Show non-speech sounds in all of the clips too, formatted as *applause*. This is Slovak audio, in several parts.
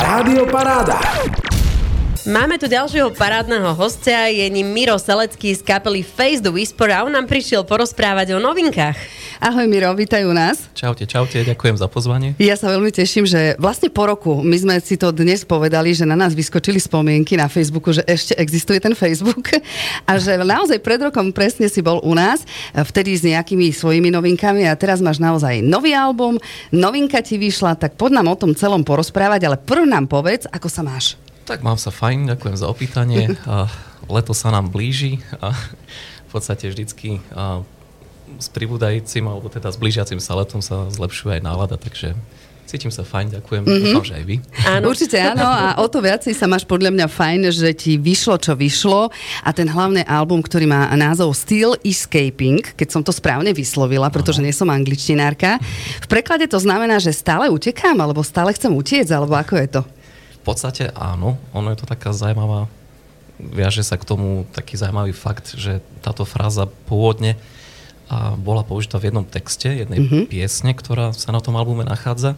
Rádio Paráda. Máme tu ďalšieho parádneho hostia, je ním Miro Selecký z kapely Face the Whisper a on nám prišiel porozprávať o novinkách. Ahoj Miro, vítaj u nás. Čaute, čaute, ďakujem za pozvanie. Ja sa veľmi teším, že vlastne po roku, my sme si to dnes povedali, že na nás vyskočili spomienky na Facebooku, že ešte existuje ten Facebook *laughs* a že naozaj pred rokom presne si bol u nás, vtedy s nejakými svojimi novinkami a teraz máš naozaj nový album, novinka ti vyšla, tak poď nám o tom celom porozprávať, ale prv nám povedz, ako sa máš. Tak mám sa fajn, ďakujem za opýtanie. *laughs* Leto sa nám blíži a v podstate vždycky s pribúdajúcim, alebo teda s blížiacim sa letom sa zlepšuje aj nálada, takže cítim sa fajn, ďakujem, mm-hmm. dúfam, že aj vy. Áno. Určite áno a o to viacej sa máš podľa mňa fajn, že ti vyšlo, čo vyšlo a ten hlavný album, ktorý má názov Still Escaping, keď som to správne vyslovila, pretože nie som angličtinárka. V preklade to znamená, že stále utekám, alebo stále chcem utiecť, alebo ako je to? V podstate áno, ono je to taká zaujímavá, viaže sa k tomu taký zaujímavý fakt, že táto fráza pôvodne a bola použitá v jednom texte, jednej mm-hmm. piesne, ktorá sa na tom albume nachádza.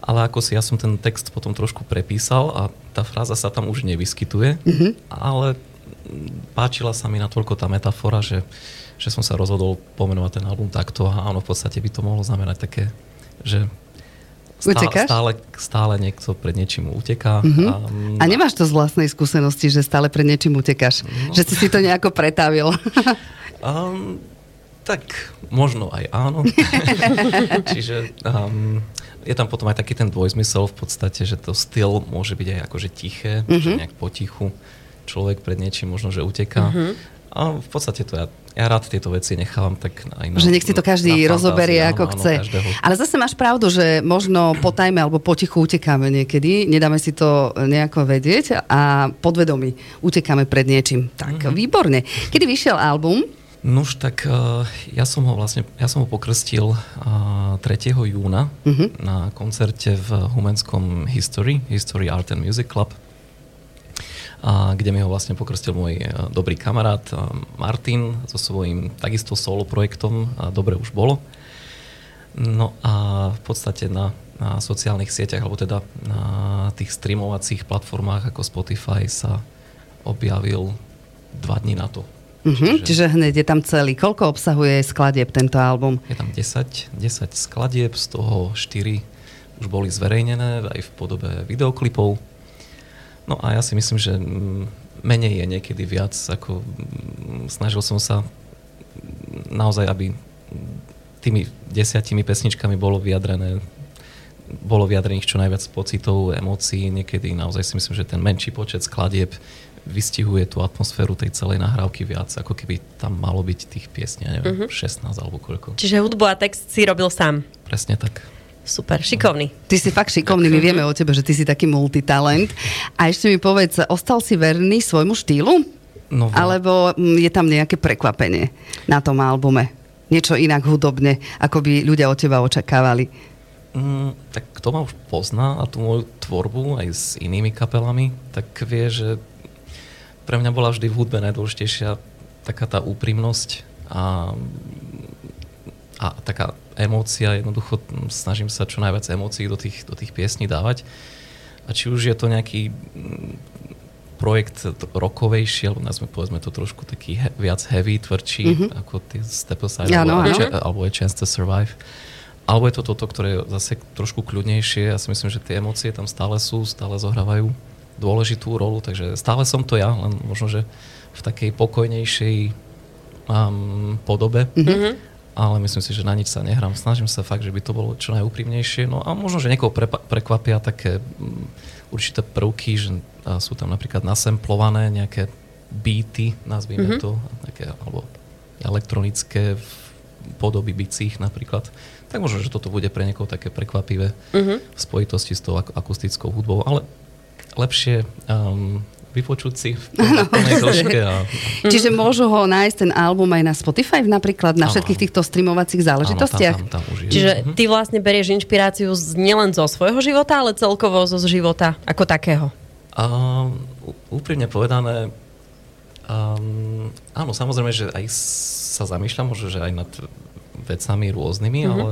Ale ako si ja som ten text potom trošku prepísal a tá fráza sa tam už nevyskytuje, mm-hmm. ale páčila sa mi natoľko tá metafora, že, že som sa rozhodol pomenovať ten album takto a áno, v podstate by to mohlo znamenať také, že Stále, stále, stále niekto pred niečím uteká. Uh-huh. A, a nemáš to z vlastnej skúsenosti, že stále pred niečím utekáš? No. Že si si to nejako pretavil? *laughs* um, tak možno aj áno. *laughs* Čiže um, je tam potom aj taký ten dvojzmysel v podstate, že to styl môže byť aj akože tiché, uh-huh. že nejak potichu človek pred niečím možno, že uteká. Uh-huh. A v podstate to ja ja rád tieto veci nechávam tak aj na Že nech si to každý rozoberie, ako áno, chce. Áno, Ale zase máš pravdu, že možno po tajme alebo potichu utekáme niekedy, nedáme si to nejako vedieť a podvedomí utekáme pred niečím. Tak, mm-hmm. výborne. Kedy vyšiel album? Nuž, tak uh, ja som ho vlastne, ja som ho pokrstil uh, 3. júna uh-huh. na koncerte v Humenskom History, History Art and Music Club a kde mi ho vlastne pokrstil môj e, dobrý kamarát e, Martin so svojím takisto solo projektom Dobre už bolo. No a v podstate na, na sociálnych sieťach, alebo teda na tých streamovacích platformách ako Spotify sa objavil dva dní na to. Uh-huh, čiže, čiže hneď je tam celý. Koľko obsahuje skladieb tento album? Je tam 10, 10 skladieb, z toho 4 už boli zverejnené aj v podobe videoklipov. No a ja si myslím, že menej je niekedy viac, ako snažil som sa naozaj, aby tými desiatimi pesničkami bolo vyjadrené bolo vyjadrených čo najviac pocitov, emócií. Niekedy naozaj si myslím, že ten menší počet skladieb vystihuje tú atmosféru tej celej nahrávky viac, ako keby tam malo byť tých piesní, neviem, uh-huh. Mhm. 16 alebo koľko. Čiže hudbu a text si robil sám. Presne tak. Super, šikovný. Ty si fakt šikovný, my vieme o tebe, že ty si taký multitalent. A ešte mi povedz, ostal si verný svojmu štýlu? No, Alebo mm, je tam nejaké prekvapenie na tom albume? Niečo inak hudobne, ako by ľudia od teba očakávali? Mm, tak kto ma už pozná a tú moju tvorbu aj s inými kapelami, tak vie, že pre mňa bola vždy v hudbe najdôležitejšia taká tá úprimnosť a, a taká emócia, jednoducho snažím sa čo najviac emócií do tých, do tých piesní dávať. A či už je to nejaký projekt rokovejší, alebo nazme povedzme to trošku taký he, viac heavy, tvrdší, mm-hmm. ako tie Step Aside, ja, no, alebo, alebo je Chance to Survive. Alebo je to toto, ktoré je zase trošku kľudnejšie. Ja si myslím, že tie emócie tam stále sú, stále zohrávajú dôležitú rolu, takže stále som to ja, len možno, že v takej pokojnejšej um, podobe. Mm-hmm ale myslím si, že na nič sa nehrám. Snažím sa fakt, že by to bolo čo najúprimnejšie. No a možno, že niekoho prepa- prekvapia také mm, určité prvky, že sú tam napríklad nasemplované nejaké beaty, nazvime mm-hmm. to, také, alebo elektronické podoby bicích napríklad. Tak možno, že toto bude pre niekoho také prekvapivé mm-hmm. v spojitosti s tou akustickou hudbou, ale lepšie um, vypočuť si v *laughs* dĺžke. A... Čiže môžu ho nájsť ten album aj na Spotify napríklad, na všetkých týchto streamovacích záležitostiach? Áno, tam, tam, tam už je. Čiže mhm. ty vlastne berieš inšpiráciu z, nielen zo svojho života, ale celkovo zo života ako takého? Um, úprimne povedané, um, áno, samozrejme, že aj sa zamýšľam, možno, že aj nad vecami rôznymi, mm-hmm. ale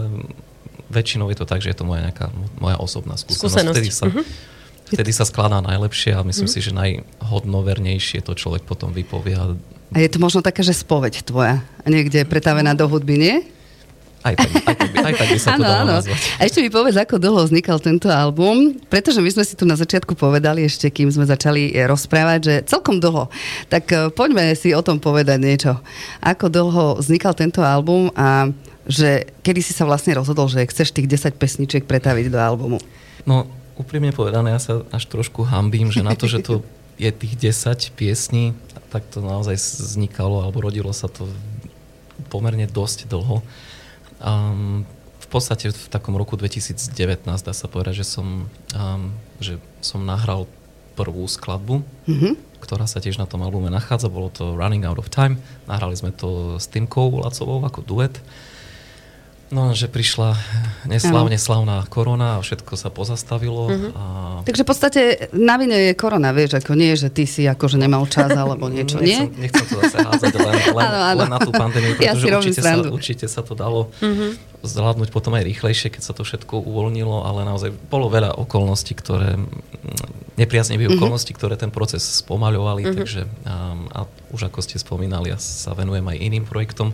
väčšinou je to tak, že je to moja nejaká moja osobná skúsenosť. Skúsenosť. Vtedy sa, Mhm. Vtedy sa skladá najlepšie a myslím si, že najhodnovernejšie to človek potom vypovie. A je to možno taká, že spoveď tvoja, niekde pretavená do hudby, nie? aj tak, aj tak, aj tak by sa to dalo nazvať. A ešte mi povedz, ako dlho vznikal tento album, pretože my sme si tu na začiatku povedali, ešte kým sme začali eh, rozprávať, že celkom dlho. Tak eh, poďme si o tom povedať niečo. Ako dlho vznikal tento album a že kedy si sa vlastne rozhodol, že chceš tých 10 pesničiek pretaviť do albumu? No, úprimne povedané, ja sa až trošku hambím, že na to, že to *laughs* je tých 10 piesní, tak to naozaj vznikalo, alebo rodilo sa to pomerne dosť dlho. Um, v podstate v takom roku 2019 dá sa povedať, že som, um, že som nahral prvú skladbu, Mhm. ktorá sa tiež na tom albume nachádza. Bolo to Running Out of Time. Nahrali sme to s Timkou Lacovou ako duet. No, že prišla neslávne slavná korona a všetko sa pozastavilo. A Takže v podstate na vine je korona, vieš, ako nie, že ty si akože nemal čas alebo *laughs* niečo, nie? nechcem, nechcem to zase hádzať len, *laughs* len, Áno, áno. len na tú pandémiu, *laughs* Ja pretože robím určite, sa, určite sa to dalo zvládnuť potom aj rýchlejšie, keď sa to všetko uvoľnilo, ale naozaj bolo veľa okolností, ktoré mm, nepriaznivých Mhm. okolností, ktoré ten proces spomaľovali, takže um, a už ako ste spomínali, ja sa venujem aj iným projektom,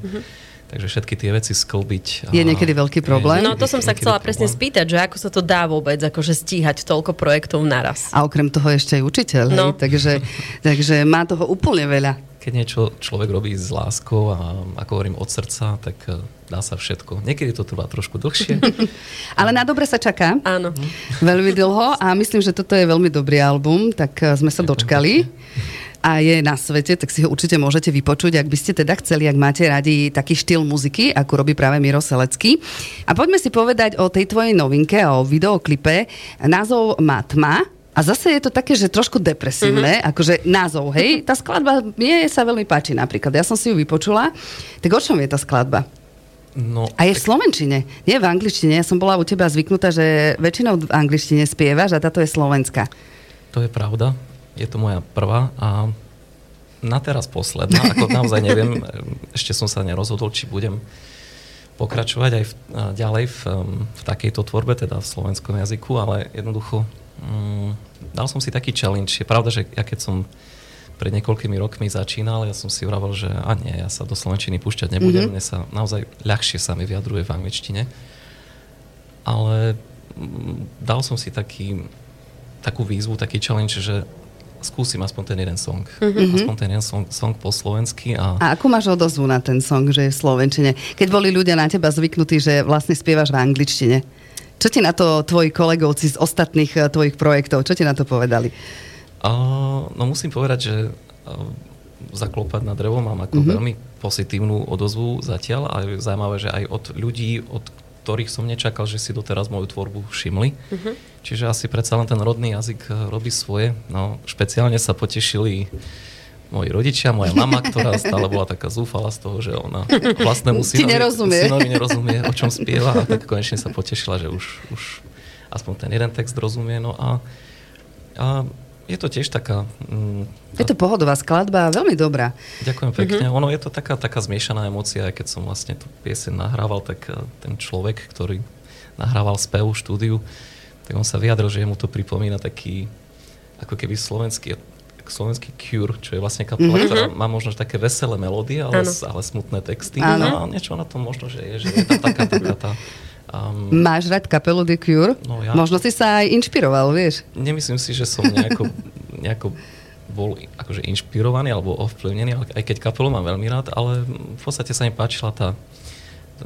takže všetky tie veci sklbiť. Je a- niekedy veľký problém? No to som sa chcela presne problém. spýtať, že ako sa to dá vôbec akože stíhať toľko projektov naraz. A okrem toho ešte aj učiteľ, No. hej? Takže, takže má toho úplne veľa. Keď niečo človek robí s láskou a ako hovorím od srdca, tak eh, dá sa všetko. Niekedy to trvá trošku dlhšie. *laughs* Ale na dobre sa čaká. Áno. Veľmi dlho a myslím, že toto je veľmi dobrý album, tak eh, sme sa dočkali a je na svete, tak si ho určite môžete vypočuť, ak by ste teda chceli, ak máte radi taký štýl muziky, ako robí práve Miro Selecký. A poďme si povedať o tej tvojej novinke, o videoklipe. Názov má Tma, a zase je to také, že trošku depresívne, mm-hmm. akože názov, hej. Tá skladba mne sa veľmi páči napríklad. Ja som si ju vypočula. Tak o čom je tá skladba? No, A je v slovenčine, nie v angličtine. Ja som bola u teba zvyknutá, že väčšinou v angličtine spievaš a táto je slovenská. To je pravda. Je to moja prvá a na teraz posledná. Ako naozaj neviem, *laughs* ešte som sa nerozhodol, či budem pokračovať aj v, ďalej v, v takejto tvorbe, teda v slovenskom jazyku, ale jednoducho um, dal som si taký challenge. Je pravda, že ja keď som pred niekoľkými rokmi začínal, ja som si vravel, že a nie, ja sa do slovenčiny púšťať nebudem, mm-hmm. mne sa naozaj ľahšie sa mi vyjadruje v angličtine. Ale mm, dal som si taký, takú výzvu, taký challenge, že skúsim aspoň ten jeden song. Mm-hmm. Aspoň ten jeden song, song po slovensky a A akú máš odozvu na ten song, že je v slovenčine? Keď boli ľudia na teba zvyknutí, že vlastne spievaš v angličtine. Čo ti na to tvoji kolegovci z ostatných eh, tvojich projektov, čo ti na to povedali? Uh, no musím povedať, že uh, zaklopať na drevo mám ako mm-hmm. veľmi pozitívnu odozvu zatiaľ a je zaujímavé, že aj od ľudí, od ktorých som nečakal, že si doteraz moju tvorbu všimli. Mm-hmm. Čiže asi predsa len ten rodný jazyk uh, robí svoje. No, špeciálne sa potešili moji rodičia, moja mama, ktorá *laughs* stále bola taká zúfala z toho, že ona vlastnému synovi, nerozumie. synovi nerozumie, o čom spieva a tak *laughs* konečne sa potešila, že už, už aspoň ten jeden text rozumie. No a, a je to tiež taká... Mm, Je to pohodová skladba, veľmi dobrá. Ďakujem pekne. Mm-hmm. Ono je to taká, taká zmiešaná emócia, aj keď som vlastne tú pieseň nahrával, tak eh, ten človek, ktorý nahrával spev v štúdiu, tak on sa vyjadril, že mu to pripomína taký ako keby slovenský slovenský Cure, čo je vlastne kapela, mm-hmm. ktorá má možno také veselé melódie, ale, ale smutné texty. Áno. No, niečo na tom možno, že je, že je tam taká, taká tá... Um, Máš rád kapelu The Cure? No ja- Možno si sa aj inšpiroval, vieš? nemyslím si, že som nejako, *laughs* nejako bol akože inšpirovaný alebo ovplyvnený, ale aj keď kapelu mám veľmi rád, ale v podstate sa mi páčila tá,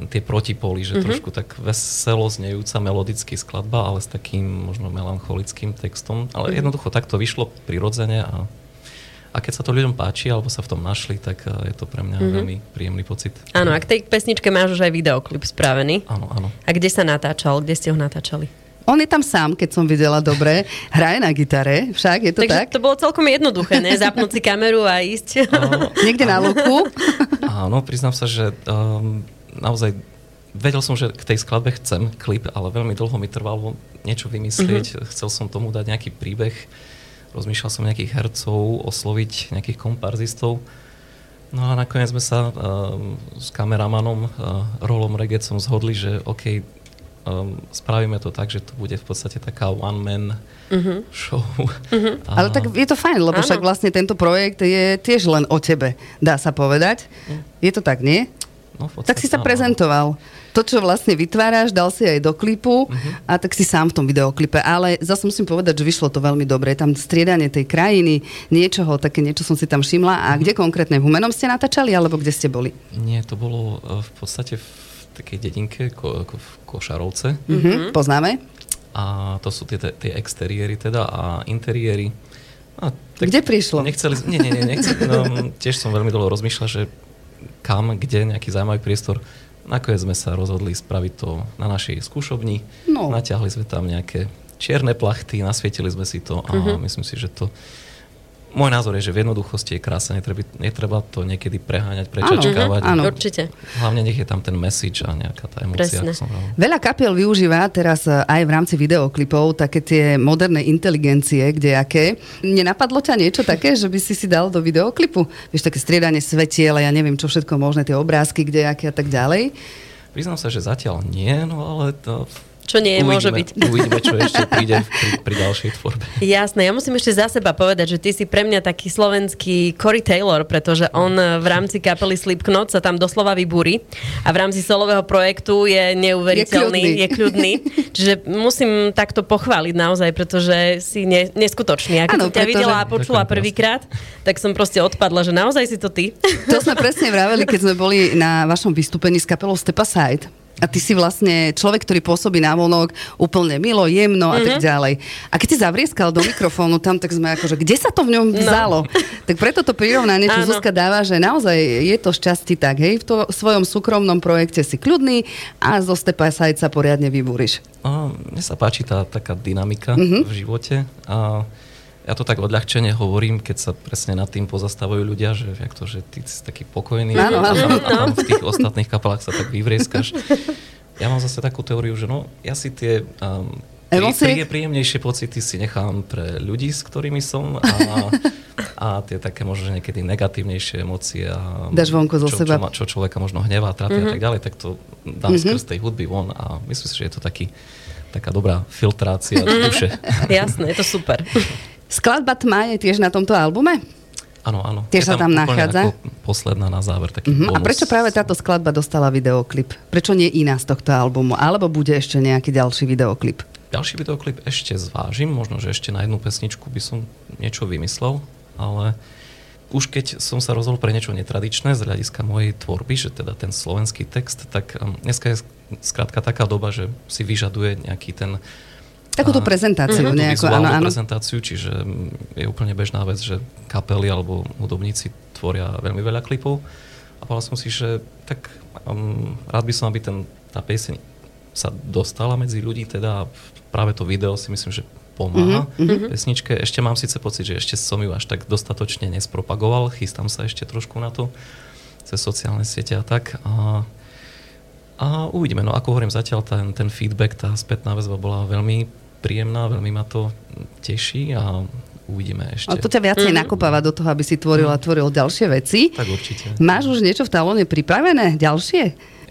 tie protipóly, že mm-hmm. trošku tak veselo znejúca melodický skladba, ale s takým možno melancholickým textom. Ale mm-hmm. jednoducho tak to vyšlo prirodzene a, a keď sa to ľuďom páči alebo sa v tom našli, tak eh, je to pre mňa mm-hmm. veľmi príjemný pocit. Áno, a k tej pesničke máš už aj videoklip spravený. Áno, áno. A kde sa natáčal? Kde ste ho natáčali? On je tam sám, keď som videla dobre. Hraje na gitare, však je to Takže tak? to bolo celkom jednoduché, ne? *laughs* Zapnúť si kameru a ísť. Áno, *laughs* Niekde na luku. *laughs* Áno, priznám sa, že um, naozaj vedel som, že k tej skladbe chcem klip, ale veľmi dlho mi trvalo niečo vymyslieť. Mm-hmm. Chcel som tomu dať nejaký príbeh. Rozmýšľal som nejakých hercov, osloviť nejakých komparzistov. No a nakoniec sme sa um, s kameramanom uh, Rolom Regecom zhodli, že OK, um, spravíme to tak, že to bude v podstate taká one-man uh-huh. show. Uh-huh. A... Ale tak je to fajn, lebo Áno. však vlastne tento projekt je tiež len o tebe, dá sa povedať. Uh-huh. Je to tak, nie? No, tak si sa prezentoval. To, čo vlastne vytváraš, dal si aj do klipu uh-huh. a tak si sám v tom videoklipe. Ale zase musím povedať, že vyšlo to veľmi dobre. Tam striedanie tej krajiny, niečoho, také niečo som si tam všimla. A uh-huh. kde konkrétne? V Humenom ste natáčali, alebo kde ste boli? Nie, to bolo e, v podstate v takej dedinke ko, ko, v Košarovce. Uh-huh. Poznáme. A to sú tie, tie exteriéry teda a interiéry. A, tak kde prišlo? Nechceli, nie, nie, nie, nechceli, no, tiež som veľmi dlho rozmýšľal, že kam, kde, nejaký zaujímavý priestor. Nakoniec sme sa rozhodli spraviť to na našej skúšobni. No. Naťahli sme tam nejaké čierne plachty, nasvietili sme si to a uh-huh. myslím si, že to môj názor je, že v jednoduchosti je krása, netreba, netreba to niekedy preháňať, prečačkávať. Áno, áno, určite. Hlavne nech je tam ten message a nejaká tá emócia. Veľa kapiel využíva teraz e, aj v rámci videoklipov také tie moderné inteligencie, kde aké. Nenapadlo ťa niečo také, že by si si dal do videoklipu? Vieš, také striedanie svetiel, ja neviem, čo všetko možné, tie obrázky, kde aké a tak ďalej. Priznám sa, že zatiaľ nie, no ale to čo nie uvidíme, môže byť. Uvidíme, čo ešte *laughs* príde pri, pri ďalšej tvorbe. Jasné, ja musím ešte za seba povedať, že ty si pre mňa taký slovenský Cory Taylor, pretože on v rámci kapely Slipknot sa tam doslova vybúri a v rámci solového projektu je neuveriteľný, je kľudný. Je kľudný. *laughs* Čiže musím takto pochváliť naozaj, pretože si ne, neskutočný. A keď ano, som ťa pretože... videla a počula prvýkrát, tak som proste odpadla, že naozaj si to ty. To sme *laughs* presne vraveli, keď sme boli na vašom vystúpení s kapelou Stepa Side a ty si vlastne človek, ktorý pôsobí na vonok úplne milo, jemno a mm-hmm. tak mhm. ďalej. A keď si zavrieskal do mikrofónu tam, tak sme akože, kde sa to v ňom no. vzalo? No. Tak preto to prirovnanie, čo Zuzka dáva, že naozaj je to šťastí tak, hej, v to, v svojom súkromnom projekte si kľudný a zo Stepa sa poriadne vybúriš. A, mne sa páči tá taká dynamika mm-hmm. v živote a ja to tak odľahčene hovorím, keď sa presne nad tým pozastavujú ľudia, že jak to, že ty si taký pokojný áno, a, a, tam v tých ostatných kapelách sa tak vyvrieskaš. Ja mám zase takú teóriu, že no, ja si tie um, prí, prí, príjemnejšie pocity si nechám pre ľudí, s ktorými som a, a tie také možno niekedy negatívnejšie emócie a Dáš vonku zo čo, seba. Čo, čo človeka možno hnevá, trápi mm-hmm. a mhm. tak ďalej, tak to dám mm-hmm. skrz tej hudby von a myslím si, že je to taký taká dobrá filtrácia duše. Jasné, je to super. *laughs* Skladba Tma je tiež na tomto albume? Áno, áno. Tiež sa tam, tam nachádza? posledná na záver, taký uh-huh. A prečo práve táto skladba dostala videoklip? Prečo nie iná z tohto albumu? Alebo bude ešte nejaký ďalší videoklip? Ďalší videoklip ešte zvážim, možno, že ešte na jednu pesničku by som niečo vymyslel, ale už keď som sa rozhodol pre niečo netradičné z hľadiska mojej tvorby, že teda ten slovenský text, tak um, dneska je skrátka taká doba, že si vyžaduje nejaký ten Takúto prezentáciu mm-hmm. nejakú, áno, áno. prezentáciu, čiže je úplne bežná vec, že kapely alebo hudobníci tvoria veľmi veľa klipov. A povedal som si, že tak um, rád by som, aby ten, tá pieseň sa dostala medzi ľudí, teda práve to video si myslím, že pomáha mm-hmm. pesničke. Ešte mám síce pocit, že ešte som ju až tak dostatočne nespropagoval, chystám sa ešte trošku na to cez sociálne siete a tak. A, a uvidíme, no ako hovorím, zatiaľ ten, ten feedback, tá spätná väzba bola veľmi príjemná, veľmi ma to teší a uvidíme ešte. A to ťa viacej mm. nakopáva do toho, aby si tvoril a tvoril ďalšie veci. Tak určite. Máš už niečo v talóne pripravené? Ďalšie?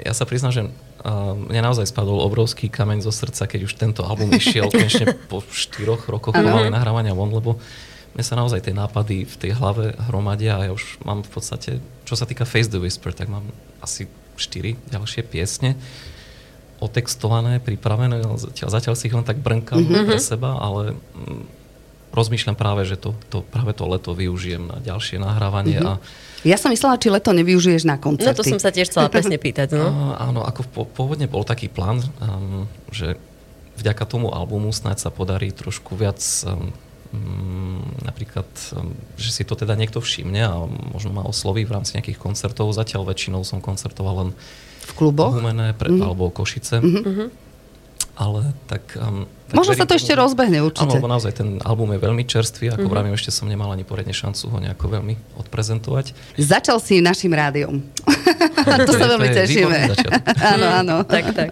Ja sa priznám, že uh, mne naozaj spadol obrovský kameň zo srdca, keď už tento album išiel *laughs* konečne po štyroch rokoch pomaly nahrávania von, lebo mne sa naozaj tie nápady v tej hlave hromadia a ja už mám v podstate, čo sa týka Face the Whisper, tak mám asi štyri ďalšie piesne otextované, pripravené, zatiaľ, zatiaľ si ich len tak brnkám mm-hmm. pre seba, ale mm, rozmýšľam práve, že to, to, práve to leto využijem na ďalšie nahrávanie mm-hmm. a ja som myslela, či leto nevyužiješ na koncerty. No to som sa tiež chcela presne pýtať. No. *laughs* A, áno, ako po, pôvodne bol taký plán, um, že vďaka tomu albumu snáď sa podarí trošku viac um, napríklad, um, že si to teda niekto všimne a možno ma osloví v rámci nejakých koncertov. Zatiaľ väčšinou som koncertoval len v kluboch? Humené pre, mm-hmm. alebo Košice. Mm-hmm. Ale tak um, Možno sa to tomu, ešte že- rozbehne určite. Áno, lebo naozaj ten album je veľmi čerstvý, ako Mhm. mm-hmm. vravím, ešte som nemal ani poriadne šancu ho nejako veľmi odprezentovať. Začal si našim rádiom. *laughs* to sa veľmi tešíme. *laughs* áno, áno. Tak, tak.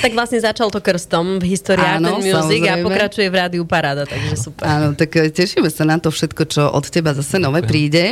Tak vlastne začal to krstom v histórii Art Music a pokračuje v rádiu Paráda, takže super. Áno, tak e, tešíme sa na to všetko, čo od teba zase nové Ďakujem. príde.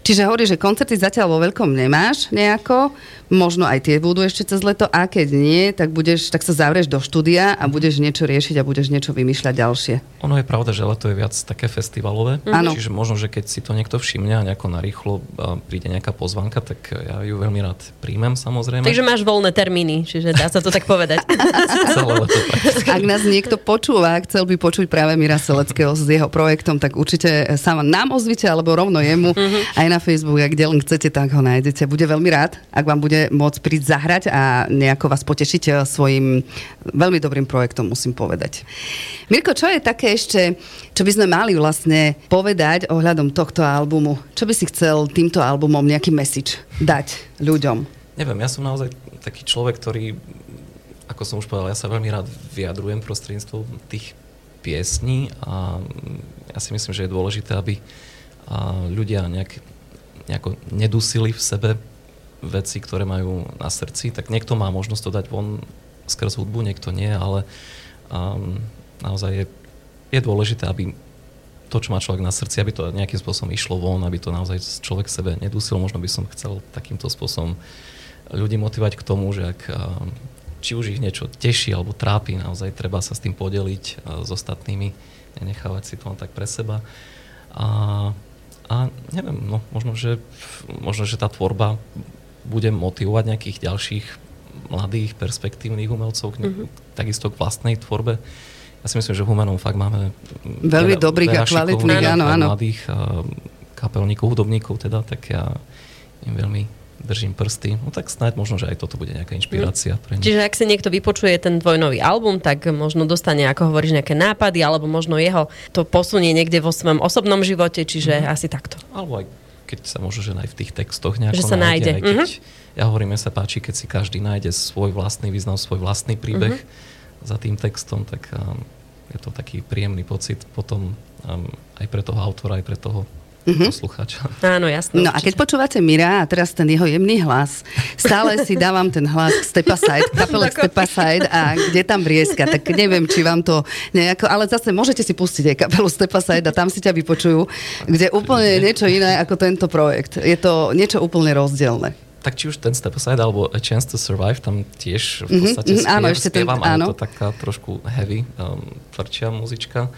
Čiže hovorí, že koncerty zatiaľ vo veľkom nemáš nejako, možno aj tie budú ešte cez leto a keď nie, tak, budeš, tak sa zavrieš do štúdia a budeš niečo riešiť a budeš niečo vymýšľať ďalšie. Ono je pravda, že leto je viac také festivalové, Áno. čiže možno, že keď si to niekto všimne a nejako narýchlo a príde nejaká pozvanka, tak ja ju veľmi rád príjmem samozrejme. Takže máš voľné termíny, čiže dá sa to tak povedať. *laughs* Celé leto prakticky. Ak nás niekto počúva, a chcel by počuť práve Mira Seleckého s jeho projektom, tak určite sa nám ozvite, alebo rovno jemu, aj na Facebook, a kde len chcete, tak ho nájdete. Bude veľmi rád, ak vám bude môcť prísť zahrať a nejako vás potešiť eh, svojim veľmi dobrým projektom, musím povedať. Mirko, čo je také ešte, čo by sme mali vlastne povedať ohľadom tohto albumu? Čo by si chcel týmto albumom nejaký message dať ľuďom? Neviem, ja som naozaj taký človek, ktorý, ako som už povedal, ja sa veľmi rád vyjadrujem prostredníctvom tých piesní a ja si myslím, že je dôležité, aby ľudia nejak, nejako nedusili v sebe veci, ktoré majú na srdci, tak niekto má možnosť to dať von skrz hudbu, niekto nie, ale um, naozaj je, je dôležité, aby to, čo má človek na srdci, aby to nejakým spôsobom išlo von, aby to naozaj človek sebe nedusil. Možno by som chcel takýmto spôsobom ľudí motivovať k tomu, že ak um, či už ich niečo teší alebo trápi, naozaj treba sa s tým podeliť uh, s ostatnými, nenechávať si to len tak pre seba. A, a neviem, no, možno, že, možno, že tá tvorba bude motivovať nejakých ďalších mladých, perspektívnych umelcov, k, mm-hmm. takisto k vlastnej tvorbe. Ja si myslím, že v Humanom fakt máme Veľmi dobrých a kvalitných, áno, áno. mladých a kapelníkov, hudobníkov teda, tak ja im veľmi držím prsty. No tak snáď možno, že aj toto bude nejaká inšpirácia pre nich. Čiže ak si niekto vypočuje ten tvoj nový album, tak možno dostane, ako hovoríš, nejaké nápady, alebo možno jeho to posunie niekde vo svojom osobnom živote, čiže mm-hmm. asi takto. Alebo aj keď sa možno, že aj v tých textoch nejako Že sa nájde. Aj keď, Mhm. Ja hovorím, sa páči, keď si každý nájde svoj vlastný význam, svoj vlastný príbeh Mhm. za tým textom, tak um, je to taký príjemný pocit potom um, aj pre toho autora, aj pre toho poslucháča. Áno, jasné. No a keď počúvate Mira a teraz ten jeho jemný hlas, stále si dávam ten hlas Stepaside, kapele Stepaside a kde tam vrieska, tak neviem, či vám to nejako, ale zase môžete si pustiť aj kapelu Stepaside a tam si ťa vypočujú, kde úplne je niečo iné ako tento projekt. Je to niečo úplne rozdielne. Tak či už ten Step Aside alebo A Chance to Survive, tam tiež v Mhm, podstate mhm, spiev, áno, ešte ten- spievam, ale áno. je to taká trošku heavy, um, tvrdšia muzička.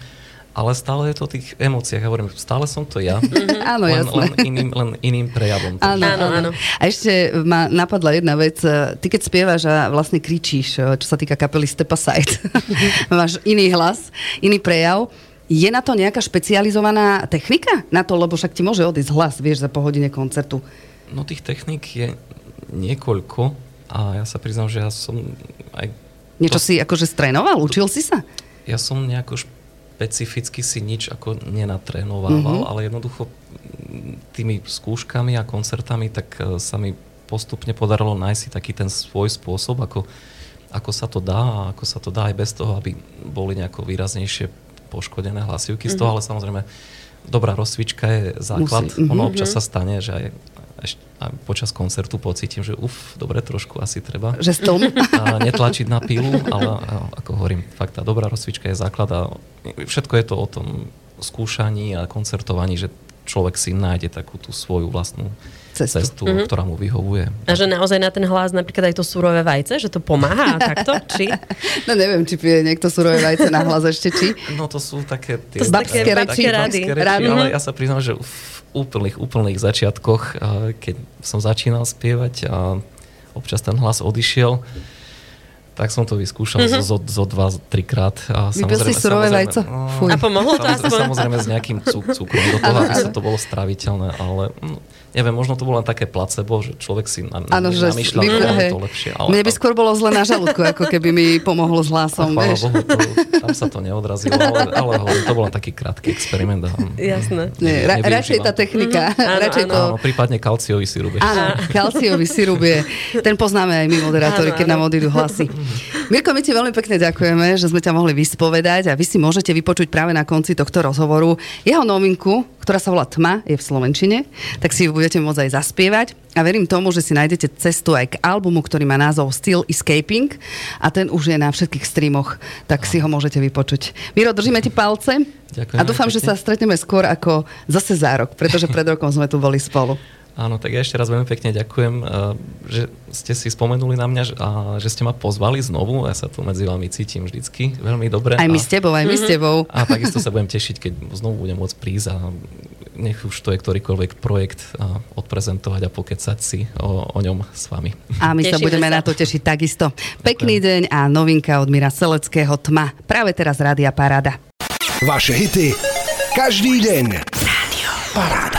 Ale stále je to o tých emóciách, ja hovorím, stále som to ja, Áno, len, jasné. len, iným, len iným prejavom. Áno, Áno, áno. A ešte ma napadla jedna vec. Ty keď spievaš a vlastne kričíš, čo sa týka kapely Stepaside, *laughs* máš iný hlas, iný prejav. Je na to nejaká špecializovaná technika? Na to, lebo však ti môže odísť hlas, vieš, za po hodine koncertu. No tých techník je niekoľko a ja sa priznám, že ja som aj... Niečo to- si akože strénoval? Učil si sa? Ja som nejako špecificky si nič ako nenatrénovával, mm-hmm. ale jednoducho tými skúškami a koncertami tak e, sa mi postupne podarilo nájsť si taký ten svoj spôsob, ako, ako sa to dá a ako sa to dá aj bez toho, aby boli nejako výraznejšie poškodené hlasivky z toho, ale samozrejme dobrá rozcvička je základ. Musí, mhm. Ono občas sa stane, že aj, aj počas koncertu pocítim, že uf, dobre, trošku asi treba Že stlm? a netlačiť na pilu, ale a, ako hovorím, fakt tá dobrá rozcvička je základ a všetko je to o tom skúšaní a koncertovaní, že človek si nájde takú tú svoju vlastnú Cestu. cestu, cestu ktorá mu vyhovuje. A že naozaj na ten hlas napríklad aj to surové vajce, že to pomáha takto? Či? *laughs* No neviem, či pije niekto surové vajce na hlas ešte, či. No to sú také tie... To sú také babské reči. rady. babské reči, Rady. ale ja sa priznám, že v úplných, úplných začiatkoch, a keď som začínal spievať a občas ten hlas odišiel, tak som to vyskúšal mm-hmm. zo, zo dva, trikrát. A Vypil si surové vajco? no. A pomohlo to samozrejme, aspoň? Samozrejme s nejakým cuk, cukrom do toho, aby sa to bolo stráviteľné, ale mm, neviem, možno to bolo len také placebo, že človek si na, Áno, že namýšľal, že je to lepšie. Ale, Mne by skôr bolo zle na žalúdku, ako keby mi pomohlo s a hlasom, chvála vieš. Bohu, to, tam sa to neodrazilo, ale, ale hovorím, to bol taký krátky experiment. A, Jasné. Nie, ra- radšej tá technika, áno, radšej to... Áno, prípadne kalciový sirup. Áno, kalciový sirup je, ten poznáme aj my moderátori, Áno, keď áno. nám odídu hlasy. *laughs* Mirko, my ti veľmi pekne ďakujeme, že sme ťa mohli vyspovedať a vy si môžete vypočuť práve na konci tohto rozhovoru jeho novinku, ktorá sa volá Tma, je v Slovenčine, tak si ju budete môcť aj zaspievať. A verím tomu, že si nájdete cestu aj k albumu, ktorý má názov Still Escaping a ten už je na všetkých streamoch, tak si ho môžete vypočuť. Miro, držíme ti palce Ďakujem a dúfam, že sa stretneme skôr ako zase za rok, pretože pred rokom sme tu boli spolu. Áno, tak ja ešte raz veľmi pekne ďakujem, eh, že ste si spomenuli na mňa a že ste ma pozvali znovu. Ja sa tu medzi vami cítim vždycky veľmi dobre. Aj my s tebou, aj my s Mhm. tebou. A takisto sa budem tešiť, keď znovu budem môcť prísť a nech už to je ktorýkoľvek projekt a odprezentovať a pokecať si o, o ňom s vami. A my sa Tešíme budeme sa. na to tešiť takisto. Pekný deň a novinka od Mira Seleckého Tma. Práve teraz Rádia Paráda. Vaše hity každý deň. Paráda.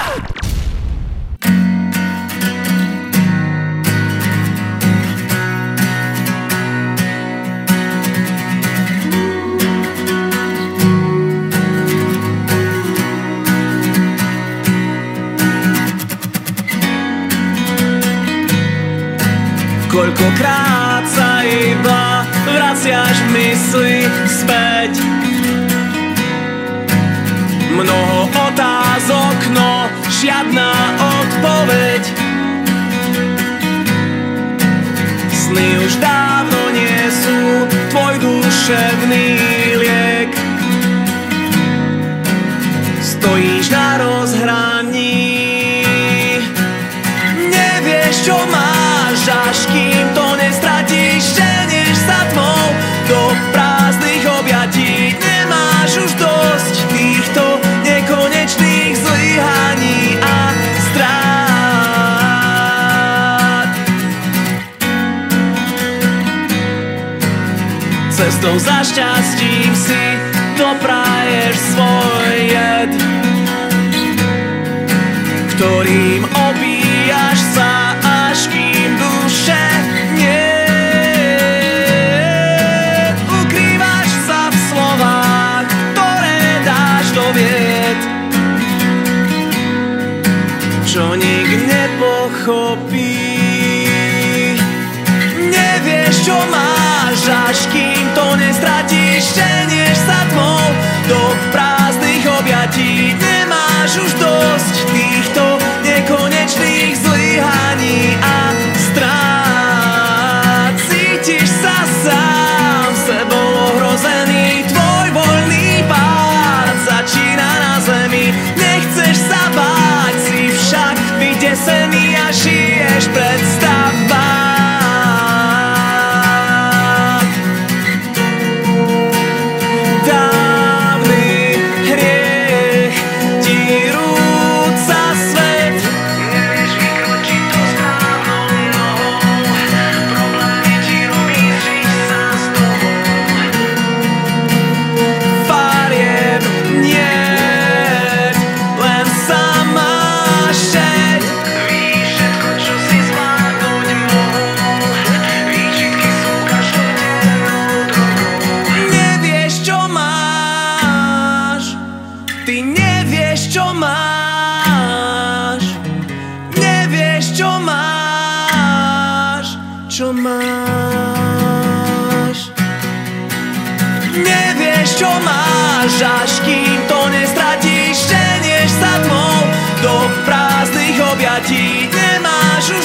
Koľkokrát sa iba vraciaš mysli späť. Mnoho otázok, no žiadna odpoveď. Sny už dávno nie sú tvoj duševný liek. Stojíš Cestou za šťastím si dopraješ svoj jed ktorým opíjaš sa, až kým duše nie. Ukrývaš sa v slovách, ktoré dáš do vied, čo nik nepochopí. kým to nestratíš, ženieš sa tmou do prázdnych objatí, nemáš už